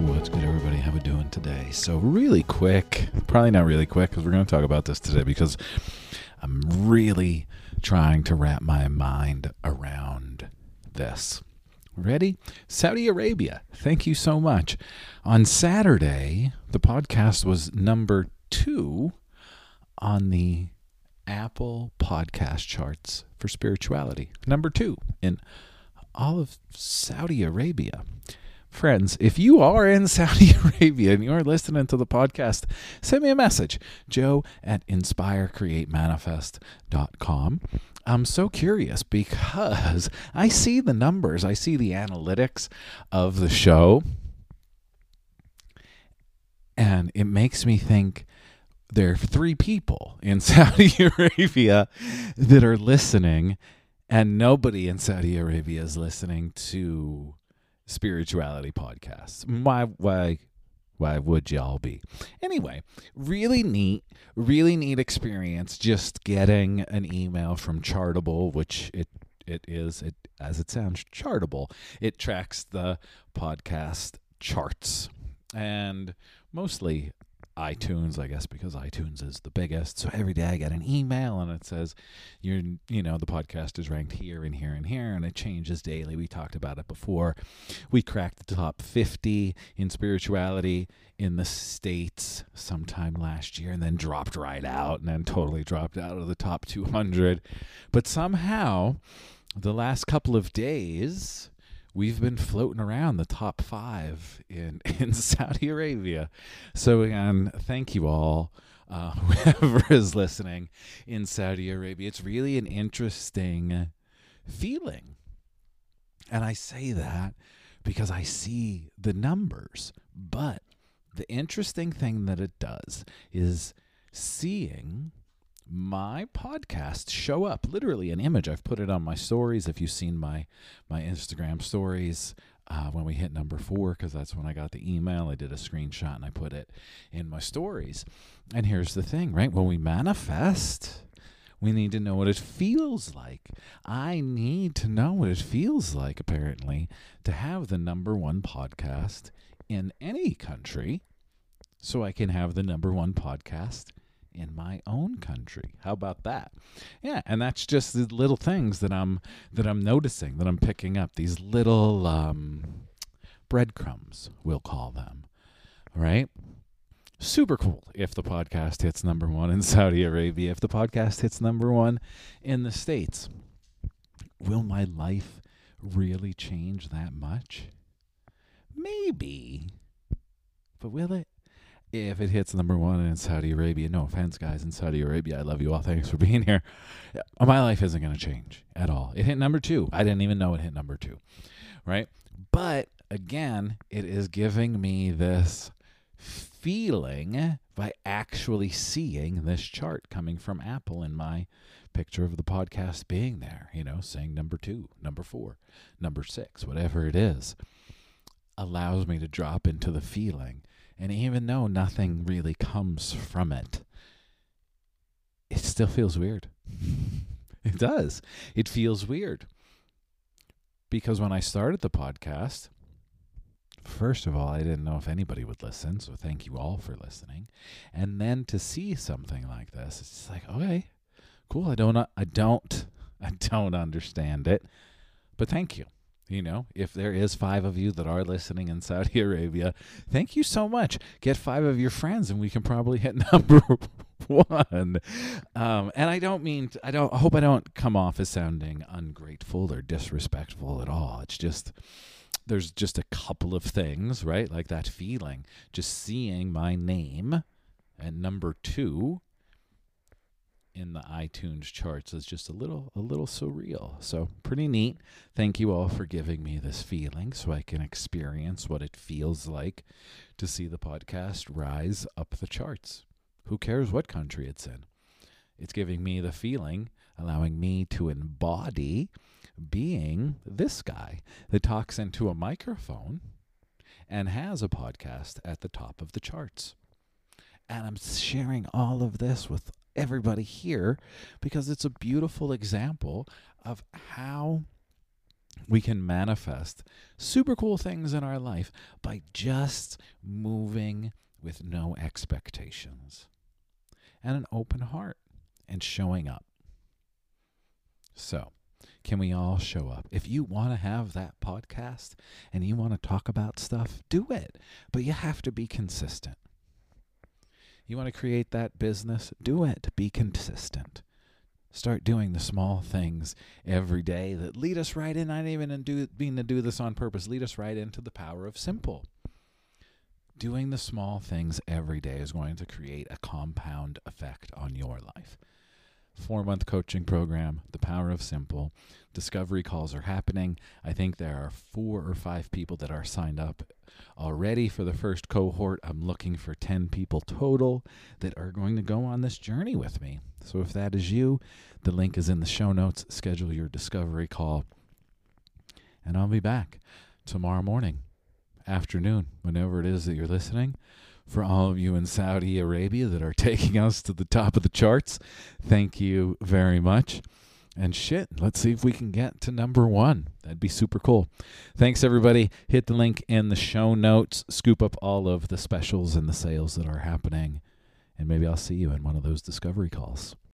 What's good, everybody? How we doing today? So, really quick, probably not really quick because we're going to talk about this today because I'm really trying to wrap my mind around this. Ready? Saudi Arabia. Thank you so much. On Saturday, the podcast was number two on the Apple podcast charts for spirituality. Number two in all of Saudi Arabia. Friends, if you are in Saudi Arabia and you're listening to the podcast, send me a message. Joe at inspirecreatemanifest.com. I'm so curious because I see the numbers, I see the analytics of the show, and it makes me think there are three people in Saudi Arabia that are listening, and nobody in Saudi Arabia is listening to spirituality podcasts. Why why why would y'all be? Anyway, really neat, really neat experience just getting an email from Chartable, which it it is it as it sounds chartable. It tracks the podcast charts and mostly iTunes, I guess, because iTunes is the biggest. So every day I get an email and it says, "You're, you know, the podcast is ranked here and here and here," and it changes daily. We talked about it before. We cracked the top 50 in spirituality in the states sometime last year, and then dropped right out, and then totally dropped out of the top 200. But somehow, the last couple of days we've been floating around the top five in, in Saudi Arabia. So, again, thank you all, uh, whoever is listening in Saudi Arabia. It's really an interesting feeling. And I say that because I see the numbers. But the interesting thing that it does is seeing my podcast show up literally an image. I've put it on my stories if you've seen my my instagram stories uh, when we hit number four because that's when i got the email. I did a screenshot and i put it in my stories. And here's the thing right? When we manifest we need to know what it feels like. I need to know what it feels like apparently to have the number one podcast in any country so i can have the number one podcast in my own country. How about that? Yeah, and that's just the little things that I'm that I'm noticing, that I'm picking up. These little um, breadcrumbs, we'll call them. Right? Super cool if the podcast hits number one in Saudi Arabia, if the podcast hits number one in the States. Will my life really change that much? Maybe. But will it? If it hits number one in Saudi Arabia, no offense, guys in Saudi Arabia, I love you all. Thanks for being here. Uh, my life isn't going to change at all. It hit number two. I didn't even know it hit number two, right? But again, it is giving me this feeling by actually seeing this chart coming from Apple in my picture of the podcast being there, you know, saying number two, number four, number six, whatever it is, allows me to drop into the feeling and even though nothing really comes from it, it still feels weird. it does. It feels weird. Because when I started the podcast, first of all, I didn't know if anybody would listen, so thank you all for listening. And then to see something like this, it's like, okay, cool. I don't I don't I don't understand it, but thank you. You know, if there is five of you that are listening in Saudi Arabia, thank you so much. Get five of your friends, and we can probably hit number one. Um, and I don't mean, to, I don't I hope I don't come off as sounding ungrateful or disrespectful at all. It's just there's just a couple of things, right? Like that feeling, just seeing my name and number two in the iTunes charts is just a little a little surreal. So pretty neat. Thank you all for giving me this feeling so I can experience what it feels like to see the podcast rise up the charts. Who cares what country it's in? It's giving me the feeling, allowing me to embody being this guy that talks into a microphone and has a podcast at the top of the charts. And I'm sharing all of this with everybody here because it's a beautiful example of how we can manifest super cool things in our life by just moving with no expectations and an open heart and showing up. So, can we all show up? If you want to have that podcast and you want to talk about stuff, do it. But you have to be consistent. You want to create that business? Do it. Be consistent. Start doing the small things every day that lead us right in. I didn't even do, being to do this on purpose, lead us right into the power of simple. Doing the small things every day is going to create a compound effect on your life four month coaching program, The Power of Simple. Discovery calls are happening. I think there are four or five people that are signed up already for the first cohort. I'm looking for 10 people total that are going to go on this journey with me. So if that is you, the link is in the show notes. Schedule your discovery call. And I'll be back tomorrow morning, afternoon, whenever it is that you're listening for all of you in Saudi Arabia that are taking us to the top of the charts. Thank you very much. And shit, let's see if we can get to number one. That'd be super cool. Thanks, everybody. Hit the link in the show notes, scoop up all of the specials and the sales that are happening. And maybe I'll see you in one of those discovery calls.